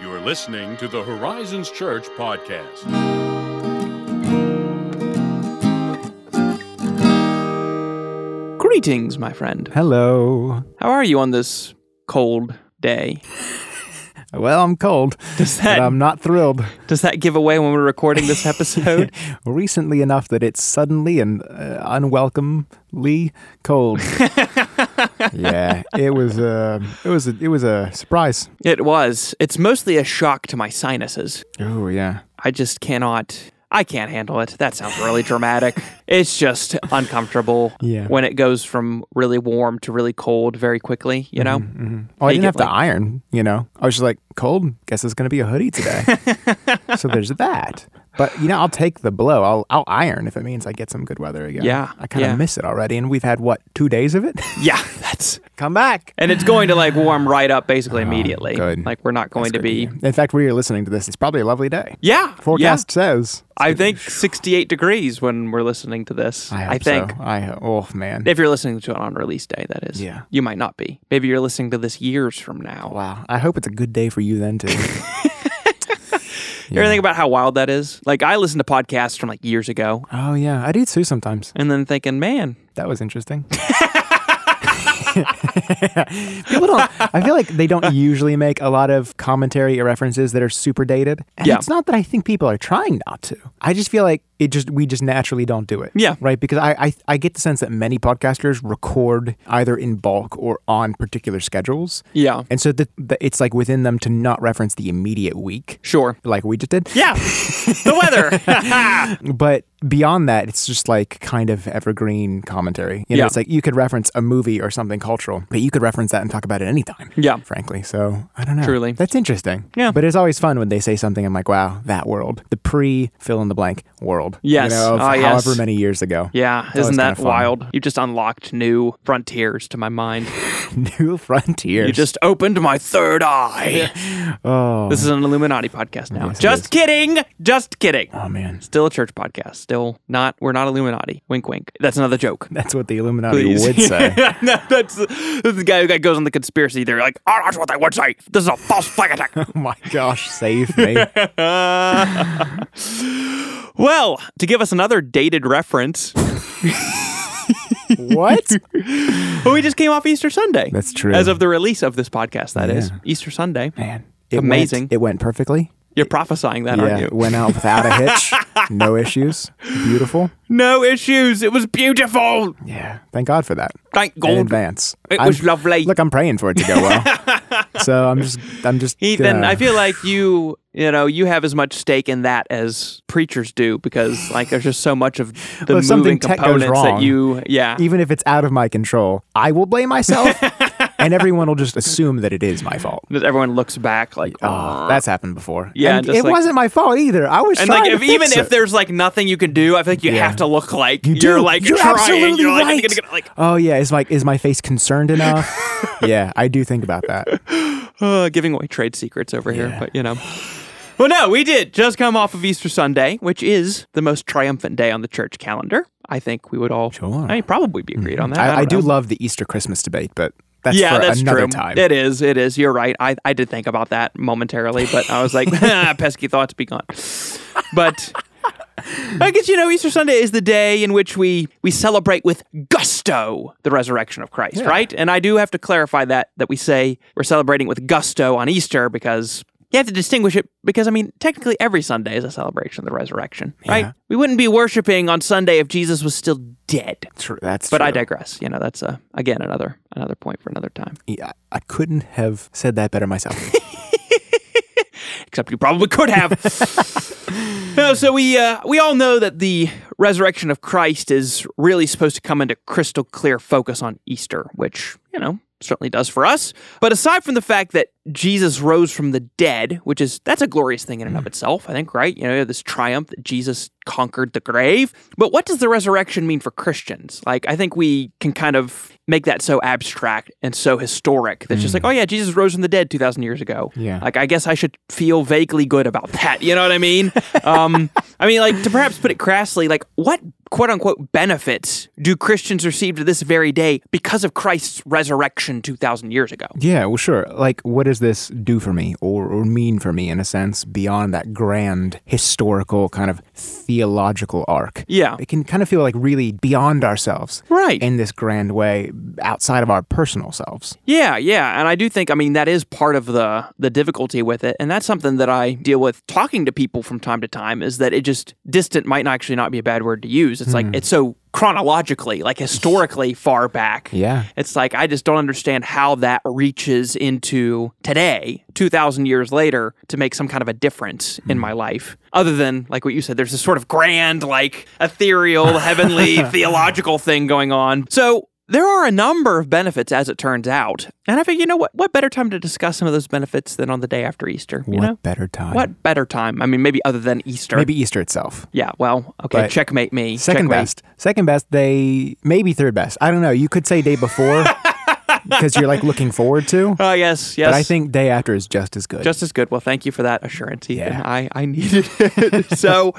You are listening to the Horizons Church podcast. Greetings, my friend. Hello. How are you on this cold day? Well, I'm cold, Does but that I'm not thrilled. does that give away when we're recording this episode? Recently enough that it's suddenly and uh, unwelcomely cold. yeah, it was. Uh, it was. A, it was a surprise. it was. It's mostly a shock to my sinuses. Oh yeah. I just cannot. I can't handle it. That sounds really dramatic. It's just uncomfortable Yeah. when it goes from really warm to really cold very quickly, you mm-hmm, know? Mm-hmm. Oh, I didn't have to iron. You know, I was just like cold. Guess it's gonna be a hoodie today. so there's that. But you know, I'll take the blow. I'll I'll iron if it means I get some good weather again. Yeah, I kind of yeah. miss it already, and we've had what two days of it. Yeah, that's. Come back. And it's going to like warm right up basically oh, immediately. Oh, good. Like we're not going to be. hear. In fact, where you're listening to this, it's probably a lovely day. Yeah. Forecast says. I think 68 degrees when we're listening to this. I, hope think. So. I oh man. If you're listening to it on release day, that is. Yeah. You might not be. Maybe you're listening to this years from now. wow. I hope it's a good day for you then too. You ever think about how wild that is? Like, I listen to podcasts from like years ago oh yeah, I do too sometimes. and then thinking, man, That was interesting. People don't. I feel like they don't usually make a lot of commentary or references that are super dated. And Yeah. it's not that I think people are trying not to. I just feel like it just we just naturally don't do it. Yeah. Right. Because I I, I get the sense that many podcasters record either in bulk or on particular schedules, yeah, and so that that it's like within them to not reference the immediate week, sure. like we just did. Yeah. the weather. But beyond that, it's just like kind of evergreen commentary. You know, Yeah. it's like you could reference a movie or something cultural, but you could reference that and talk about it anytime. Yeah. Frankly. So I don't know. Truly. That's interesting. Yeah. But it's always fun when they say something. I'm like, wow, that world. The pre fill in the blank world. Yes. You know, Ah, yes. however many years ago. yeah. Isn't that wild? You just unlocked new frontiers to my mind. New frontiers. You just opened my third eye. Oh. This is an Illuminati podcast now. Yes, just kidding. Just kidding. oh, man. Still a church podcast. Still not. We're not Illuminati. Wink, wink. That's another joke. That's what the Illuminati Please. would say. no, that's, that's the guy who goes on the conspiracy. They're like, oh, that's what they would say. This is a false flag attack. oh, my gosh. Save me. well, to give us another dated reference, what? well, we just came off Easter Sunday. That's true. As of the release of this podcast, that is Yeah. Easter Sunday. Man. It Amazing. Went, it went perfectly. You're prophesying that, aren't Yeah, you? went out without a hitch, no issues, beautiful. No issues. It was beautiful. Yeah, thank God for that. Thank God. In advance, It I'm- was lovely. Look, I'm praying for it to go well. so I'm just, I'm just. Ethan, gonna- I feel like you, you know, you have as much stake in that as preachers do because, like, there's just so much of the Well, moving components that you, yeah, even if it's out of my control, I will blame myself, and everyone will just assume that it is my fault. that everyone looks back like, Oh, that's happened before. Yeah, and just it like- wasn't my fault either. I was and trying like, if to even fix if it. there's like nothing you can do, I feel like you Yeah. have to look like You are do. like You're trying. absolutely You're like, right. like Oh yeah, is my is my face concerned enough? yeah, I do think about that. uh, giving away trade secrets over here, Yeah. but you know. Well, no, we did just come off of Easter Sunday, which is the most triumphant day on the church calendar. I think we would all, Sure. I mean, probably be agreed on that. I, don't I do know. love the Easter Christmas debate, but that's yeah, that's another true. time. It is. It is. You're right. I, I did think about that momentarily, but I was like, "Ah, pesky thoughts be gone. But I guess you know Easter Sunday is the day in which we we celebrate with gusto the resurrection of Christ, right? And I do have to clarify that that we say we're celebrating with gusto on Easter because you have to distinguish it because I mean technically every Sunday is a celebration of the resurrection, right? Yeah. We wouldn't be worshiping on Sunday if Jesus was still dead. True, that's But I digress. You know, that's uh, again another another point for another time. Yeah, I couldn't have said that better myself. except you probably could have. so we uh, we all know that the resurrection of Christ is really supposed to come into crystal clear focus on Easter, which you know certainly does for us. But aside from the fact that Jesus rose from the dead, which is that's a glorious thing in and of itself, I think, right? You know, this triumph that Jesus conquered the grave. But what does the resurrection mean for Christians? Like, I think we can kind of make that so abstract and so historic that's just like, oh yeah, Jesus rose from the dead two thousand years ago. Yeah. Like, I guess I should feel vaguely good about that. You know what I mean? um, I mean, like to perhaps put it crassly, like what quote unquote benefits do Christians receive to this very day because of Christ's resurrection 2,000 years ago? Yeah, well, sure. Like, what does this do for me or, or mean for me in a sense beyond that grand historical kind of theological arc? Yeah. It can kind of feel like really beyond ourselves. Right. In this grand way, outside of our personal selves. Yeah, yeah, and I do think I mean that is part of the the difficulty with it, and that's something that I deal with talking to people from time to time is that it just distant might not actually not be a bad word to use. It's like hmm. it's so chronologically, like historically far back. Yeah. It's like I just don't understand how that reaches into today, 2000 years later to make some kind of a difference in hmm. my life. Other than like what you said there's this sort of grand like ethereal heavenly theological thing going on. So there are a number of benefits, as it turns out. And I think, you know what? What better time to discuss some of those benefits than on the day after Easter? You what know? better time? What better time? I mean, maybe other than Easter. Maybe Easter itself. Yeah, well, okay, But checkmate me. Second Checkmate. best. Second best, they maybe third best. I don't know. You could say day before because you're like looking forward to. Oh, yes, yes. But I think day after is just as good. just as good. Well, thank you for that assurance, Ethan. Yeah. I, I needed it. so,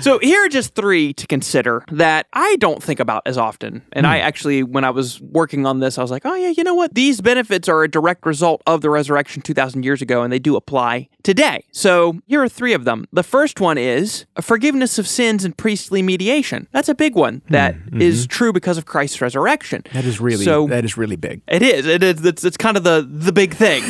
so here are just three to consider that I don't think about as often. And Hmm. I actually, when I was working on this, I was like, oh yeah, you know what? These benefits are a direct result of the resurrection 2,000 years ago, and they do apply today. So here are three of them. The first one is forgiveness of sins and priestly mediation. That's a big one that is true because of Christ's resurrection. Hmm. mm-hmm. that is really so. that is really big. It is. It is. It's, it's kind of the the big thing.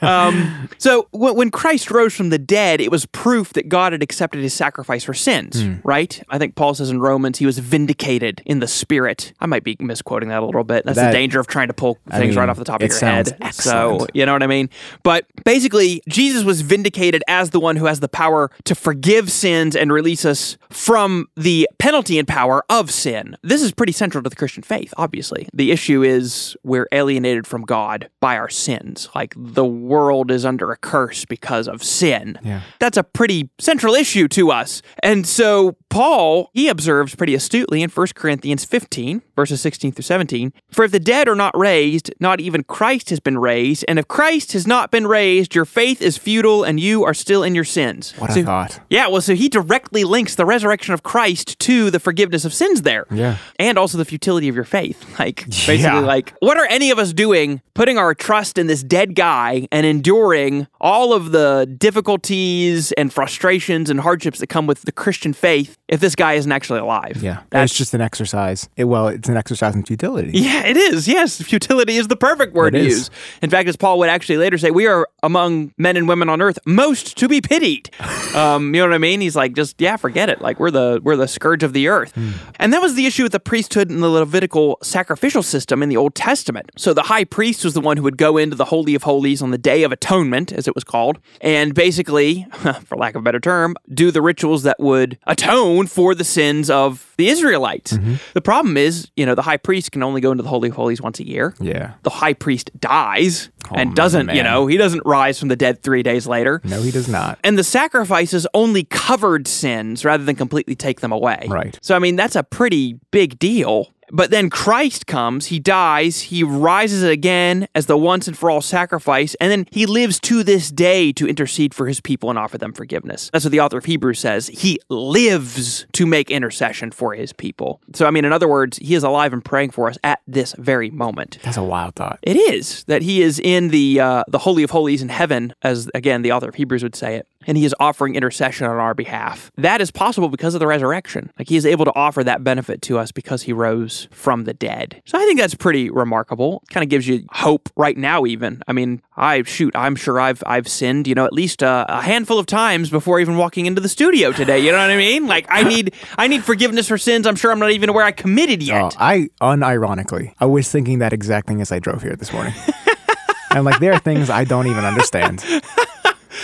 um, so when, when Christ rose from the dead, it was proof that God had accepted His sacrifice for sins. Right? I think Paul says in Romans he was vindicated in the Spirit. I might be misquoting that a little bit. That's That- the danger of trying to pull I things right off the top of it your head. So you know what I mean. But basically, Jesus was vindicated as the one who has the power to forgive sins and release us from the penalty and power of sin. This is pretty central to the Christian faith, obviously. The issue is we're alienated from God by our sins. Like the world is under a curse because of sin. Yeah. That's a pretty central issue to us. And so Paul, he observes pretty astutely in 1 Corinthians 15, verses 16 through 17 For if the dead are not raised, not even Christ has been raised. And if Christ has not been raised, your faith is futile and you are still in your sins. What So- a thought. yeah, well, so he directly links the resurrection of Christ to the forgiveness of sins there. Yeah. And also the futility of your faith. Like, basically, Yeah. like, what are any of us doing putting our trust in this dead guy and enduring all of the difficulties and frustrations and hardships that come with the Christian faith if this guy isn't actually alive? Yeah. That's it's just an exercise. It, well, it's an exercise in futility. yeah, it is. Yes, futility is the perfect word It to is. use. In fact, as Paul would actually later say, we are among men and women on earth most to be pitied. um, you know what I mean? He's like, just yeah, forget it. Like we're the we're the scourge of the earth. Hmm. And that was the issue with the priesthood and the Levitical sacrificial system in the Old Testament. So the high priest was the one who would go into the holy of holies on the day of atonement, as it was called, and basically, for lack of a better term, do the rituals that would atone for the sins of the Israelites. Mm-hmm. The problem is, you know, the high priest can only go into the Holy of Holies once a year. Yeah. The high priest dies and Oh, doesn't, you know, he doesn't rise from the dead three days later. No, he does not. And the sacrifices only covered sins rather than completely take them away. Right. So, I mean, that's a pretty big deal. But then Christ comes, he dies, he rises again as the once and for all sacrifice, and then he lives to this day to intercede for his people and offer them forgiveness. That's what the author of Hebrews says. He lives to make intercession for his people. So, I mean, in other words, he is alive and praying for us at this very moment. That's a wild thought. It is that he is in the uh, the holy of holies in heaven, as again the author of Hebrews would say it, and he is offering intercession on our behalf. That is possible because of the resurrection. Like he is able to offer that benefit to us because he rose from the dead. So I think that's pretty remarkable. Kind of gives you hope right now. Even I mean, I shoot, I'm sure I've I've sinned, you know, at least uh, a handful of times before even walking into the studio today. You know what I mean? Like I need I need forgiveness for sins. I'm sure I'm not even aware I committed yet. Oh, I unironically, I was thinking that exact thing as I drove here this morning. I'm like, there are things I don't even understand.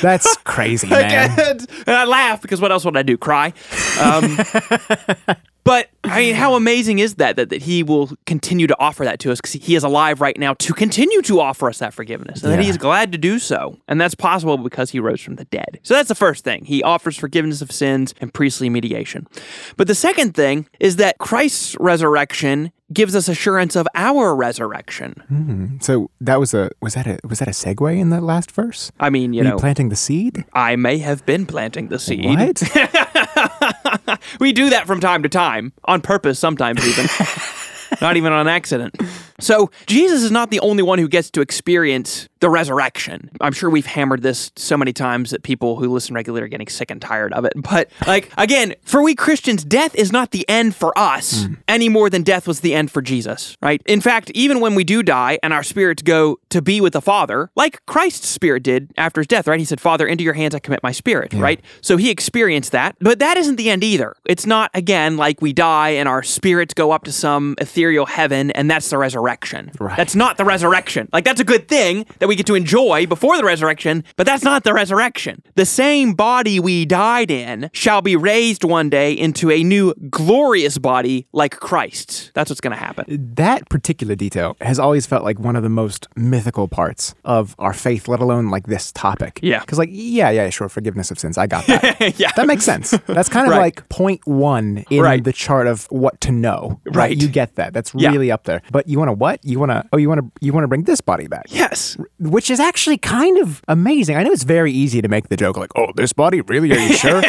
That's crazy, man. and I laugh because what else would I do? Cry. Um, but I mean, how amazing is that, that that he will continue to offer that to us because he is alive right now to continue to offer us that forgiveness, and that he is glad to do so, and that's possible because he rose from the dead. So that's the first thing. He offers forgiveness of sins and priestly mediation. But the second thing is that Christ's resurrection gives us assurance of our resurrection. Mm-hmm. So that was a was that a was that a segue in that last verse? I mean, you Were know, planting the seed? I may have been planting the seed. What? we do that from time to time, on purpose sometimes even. not even on accident. So, Jesus is not the only one who gets to experience the resurrection. I'm sure we've hammered this so many times that people who listen regularly are getting sick and tired of it. But, like, again, for we Christians, death is not the end for us mm. any more than death was the end for Jesus, right? In fact, even when we do die and our spirits go to be with the Father, like Christ's spirit did after his death, right? He said, Father, into your hands I commit my spirit, yeah. right? So he experienced that. But that isn't the end either. It's not, again, like we die and our spirits go up to some ethereal heaven and that's the resurrection. Right. That's not the resurrection. Like, that's a good thing that we get to enjoy before the resurrection, but that's not the resurrection. The same body we died in shall be raised one day into a new glorious body like Christ's. That's what's going to happen. That particular detail has always felt like one of the most mythical parts of our faith, let alone like this topic. Yeah. Because, like, yeah, yeah, sure, forgiveness of sins. I got that. yeah. That makes sense. That's kind of right. like point one in right. the chart of what to know. Right. right. You get that. That's really yeah. up there. But you want to what? You want to, oh, you want to, you want to bring this body back. Yes which is actually kind of amazing. I know it's very easy to make the joke like, "Oh, this body, really? Are you sure?"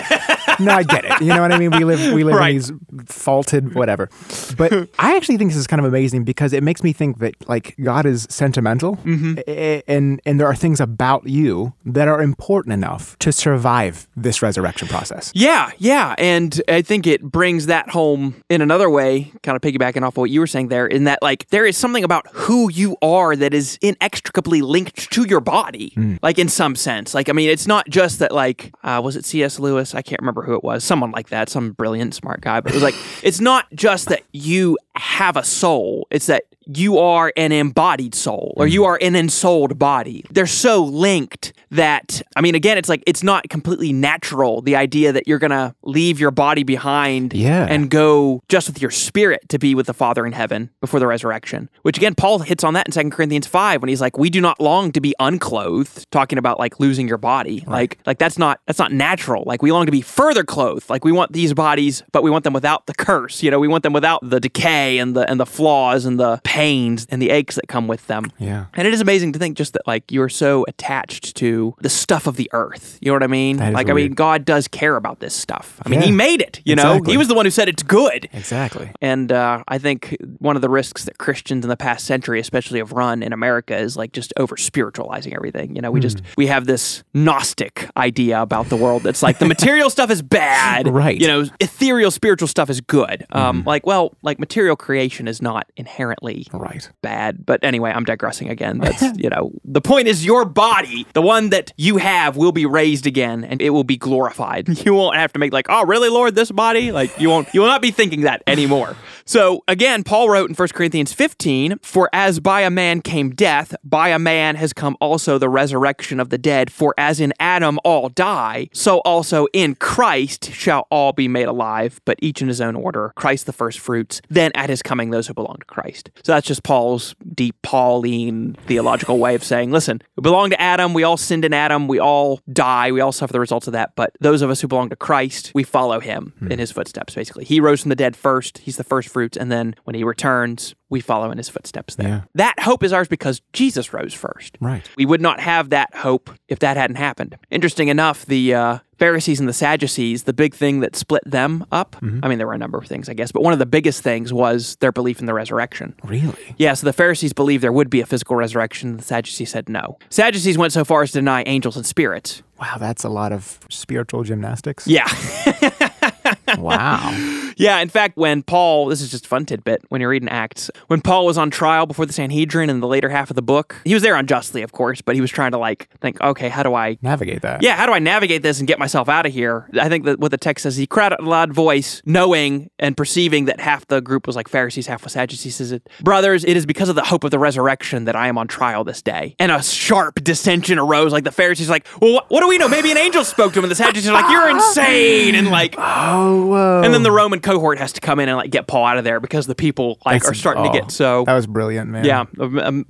no, I get it. You know what I mean? We live we live right. in these faulted whatever. But I actually think this is kind of amazing because it makes me think that like God is sentimental, mm-hmm. and and there are things about you that are important enough to survive this resurrection process. Yeah, yeah, and I think it brings that home in another way, kind of piggybacking off of what you were saying there, in that like there is something about who you are that is inextricably linked to your body, mm. like in some sense. Like I mean, it's not just that like uh, was it C.S. Lewis? I can't remember who it was, someone like that, some brilliant, smart guy. But it was like, it's not just that you have a soul, it's that you are an embodied soul or you mm-hmm. are an ensouled body. They're so linked that, I mean, again, it's like it's not completely natural the idea that you're going to leave your body behind yeah. and go just with your spirit to be with the Father in heaven before the resurrection. Which again, Paul hits on that in 2 Corinthians 5 when he's like, we do not long to be unclothed, talking about like losing your body. Right. Like, like that's not, that's not natural. Like we long to be further clothed. Like we want these bodies, but we want them without the curse. You know, we want them without the decay and the, and the flaws and the pains and the aches that come with them. Yeah. And it is amazing to think just that like you're so attached to the stuff of the earth. You know what I mean? Like weird. I mean God does care about this stuff. I mean yeah. he made it, you exactly. know? He was the one who said it's good. Exactly. And uh, I think one of the risks that Christians in the past century especially have run in America is like just over spiritualizing everything. You know, we mm. just we have this gnostic idea about the world that's like the material stuff is bad. Right. You know, ethereal spiritual stuff is good. Um, mm. like well, like material creation is not inherently right bad. But anyway, I'm digressing again. That's, you know, the point is your body, the one that you have, will be raised again and it will be glorified. You won't have to make like, oh, really, Lord, this body? Like, you won't, you will not be thinking that anymore. So again, Paul wrote in 1 Corinthians 15, For as by a man came death, by a man has come also the resurrection of the dead. For as in Adam all die, so also in Christ shall all be made alive, but each in his own order. Christ the first fruits, then at his coming those who belong to Christ. So that's just Paul's deep Pauline theological way of saying, listen, we belong to Adam, we all sinned in Adam, we all die, we all suffer the results of that, but those of us who belong to Christ, we follow him hmm. in his footsteps, basically. He rose from the dead first, he's the first fruits, and then when he returns, we follow in his footsteps there. Yeah. That hope is ours because Jesus rose first. Right. We would not have that hope if that hadn't happened. Interesting enough, the uh, Pharisees and the Sadducees, the big thing that split them up, mm-hmm. I mean, there were a number of things, I guess, but one of the biggest things was their belief in the resurrection. Really? Yeah, so the Pharisees believed there would be a physical resurrection. The Sadducees said no. Sadducees went so far as to deny angels and spirits. Wow, that's a lot of spiritual gymnastics. Yeah. wow. Yeah, in fact, when Paul, this is just a fun tidbit when you're reading Acts, when Paul was on trial before the Sanhedrin in the later half of the book, he was there unjustly, of course, but he was trying to like think, okay, how do I navigate that? Yeah, how do I navigate this and get myself out of here? I think that what the text says, he cried out a loud voice, knowing and perceiving that half the group was like Pharisees, half was Sadducees. Says, Brothers, it is because of the hope of the resurrection that I am on trial this day. And a sharp dissension arose. Like the Pharisees, like, well, what, what do we know? Maybe an angel spoke to him, and the Sadducees are like, you're insane, and like, oh, whoa. And then the Roman cohort has to come in and like get Paul out of there because the people like that's, are starting oh, to get so. That was brilliant, man. Yeah,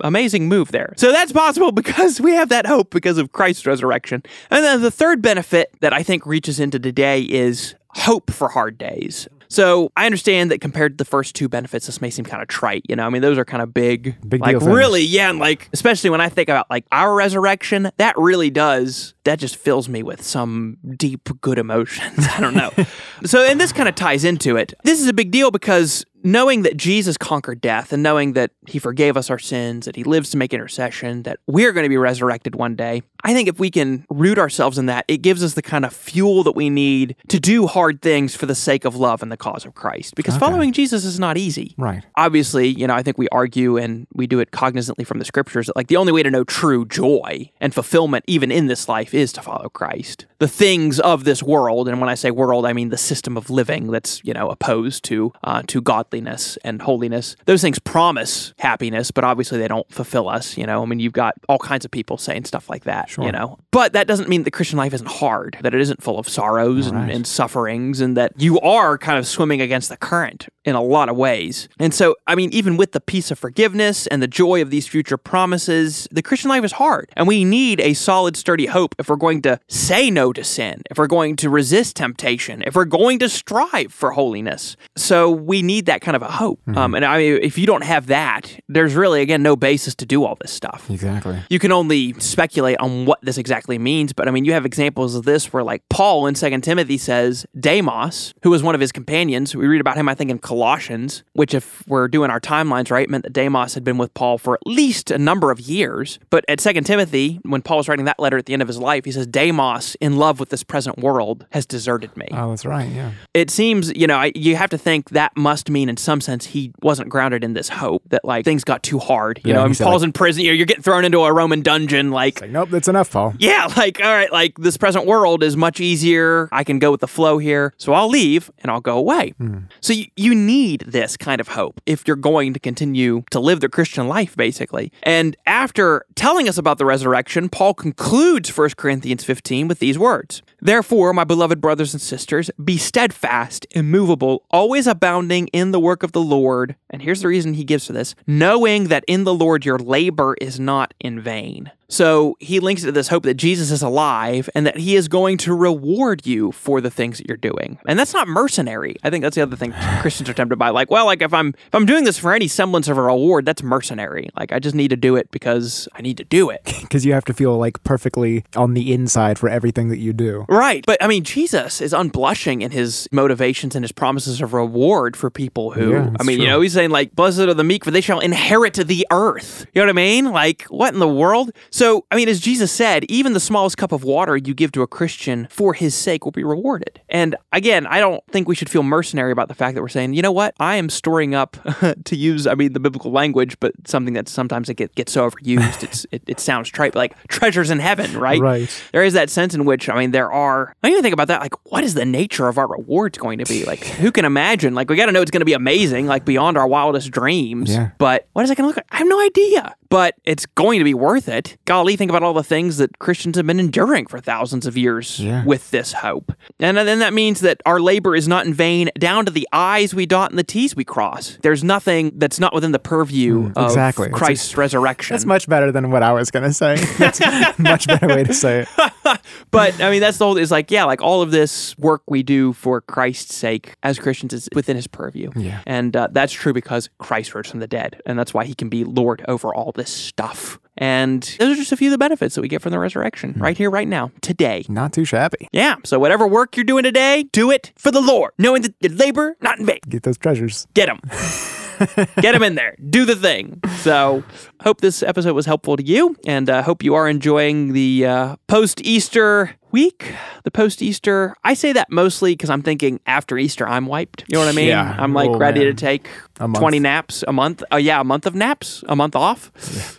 amazing move there. So that's possible because we have that hope because of Christ's resurrection. And then the third benefit that I think reaches into today is hope for hard days. So I understand that compared to the first two benefits, this may seem kind of trite. You know, I mean, those are kind of big, Big like deal things. really, yeah, and like especially when I think about like our resurrection, that really does that just fills me with some deep good emotions. I don't know. so, and this kind of ties into it. This is a big deal because knowing that Jesus conquered death and knowing that he forgave us our sins, that he lives to make intercession, that we're going to be resurrected one day, I think if we can root ourselves in that, it gives us the kind of fuel that we need to do hard things for the sake of love and the cause of Christ. Because following Jesus is not easy. Right. Obviously, you know, I think we argue and we do it cognizantly from the scriptures that like the only way to know true joy and fulfillment even in this life is to follow Christ. The things of this world, and when I say world, I mean the system of living that's, you know, opposed to uh, to godliness and holiness. Those things promise happiness, but obviously they don't fulfill us, you know. I mean, you've got all kinds of people saying stuff like that, you know. But that doesn't mean the Christian life isn't hard, that it isn't full of sorrows and, and sufferings, and that you are kind of swimming against the current in a lot of ways. And so, I mean, even with the peace of forgiveness and the joy of these future promises, the Christian life is hard. And we need a solid, sturdy hope if we're going to say no to sin, if we're going to resist temptation, if we're going to strive for holiness. So we need that kind of a hope. Um, and I mean, if you don't have that, there's really, again, no basis to do all this stuff. Exactly. You can only speculate on what this exactly means, but I mean, you have examples of this where, like, Paul in 2 Timothy says, Demas, who was one of his companions, we read about him, I think, in Colossians, which, if we're doing our timelines right, meant that Demas had been with Paul for at least a number of years. But at 2 Timothy, when Paul was writing that letter at the end of his life, he says, Demas, in love with this present world, has deserted me Oh, that's right. Yeah. it seems you know I, you have to think that must mean in some sense he wasn't grounded in this hope that like things got too hard you Yeah, know I mean, paul's like- in prison you know, you're getting thrown into a roman dungeon like Like, nope, that's enough, Paul. yeah like all right like this present world is much easier i can go with the flow here so i'll leave and i'll go away Hmm. so you, you need this kind of hope if you're going to continue to live the christian life basically and after telling us about the resurrection paul concludes 1 corinthians 15 with these words Therefore, my beloved brothers and sisters, be steadfast, immovable, always abounding in the work of the Lord. And here's the reason he gives for this knowing that in the Lord your labor is not in vain. So he links it to this hope that Jesus is alive and that he is going to reward you for the things that you're doing. And that's not mercenary. I think that's the other thing Christians are tempted by. Like, well, like if I'm if I'm doing this for any semblance of a reward, that's mercenary. Like I just need to do it because I need to do it. Because you have to feel like perfectly on the inside for everything that you do. Right. But I mean, Jesus is unblushing in his motivations and his promises of reward for people who, Yeah, I mean, you know, he's saying, like, blessed are the meek, for they shall inherit the earth. You know what I mean? Like, what in the world? So, I mean, as Jesus said, even the smallest cup of water you give to a Christian for his sake will be rewarded. And again, I don't think we should feel mercenary about the fact that we're saying, you know what? I am storing up, to use, I mean, the biblical language, but something that sometimes it get, gets so overused, it's, it, it sounds trite, like treasures in heaven, right? Right. there is that sense in which I mean there are I even think about that like what is the nature of our rewards going to be like who can imagine like we got to know it's going to be amazing like beyond our wildest dreams Yeah. but what is it going to look like I have no idea but it's going to be worth it golly think about all the things that Christians have been enduring for thousands of years Yeah. with this hope and then that means that our labor is not in vain down to the I's we dot and the T's we cross there's nothing that's not within the purview of Mm, exactly. It's a- Christ's resurrection That's much better than what I was going to say. That's a much better way to say it. But I mean, that's the whole is like, yeah, like all of this work we do for Christ's sake as Christians is within his purview. Yeah. And uh, that's true because Christ rose from the dead. And that's why he can be Lord over all this stuff. And those are just a few of the benefits that we get from the resurrection right here, right now, today. Not too shabby. Yeah. So whatever work you're doing today, do it for the Lord, knowing that your labor not in vain. Get those treasures. Get them. Get them in there. Do the thing. So, hope this episode was helpful to you, and uh, hope you are enjoying the uh, post Easter week. The post Easter. I say that mostly because I'm thinking after Easter, I'm wiped. You know what I mean? Yeah. I'm like Oh, ready man. to take 20 naps a month. Oh, yeah, a month of naps, a month off.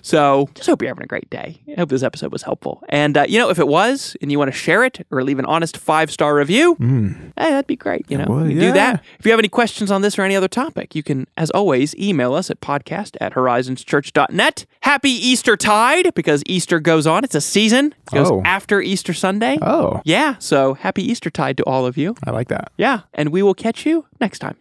So, just hope you're having a great day. I hope this episode was helpful. And, uh, you know, if it was, and you want to share it or leave an honest five star review, hey, that'd be great. You know, You do that. If you have any questions on this or any other topic, you can, as always, email us at podcast at horizonschurch.net. Happy Easter tide because Easter goes on. It's a season. It goes Oh. after Easter Sunday. Oh, Yeah. So happy Easter tide to all of you. I like that. Yeah. And we will catch you next time.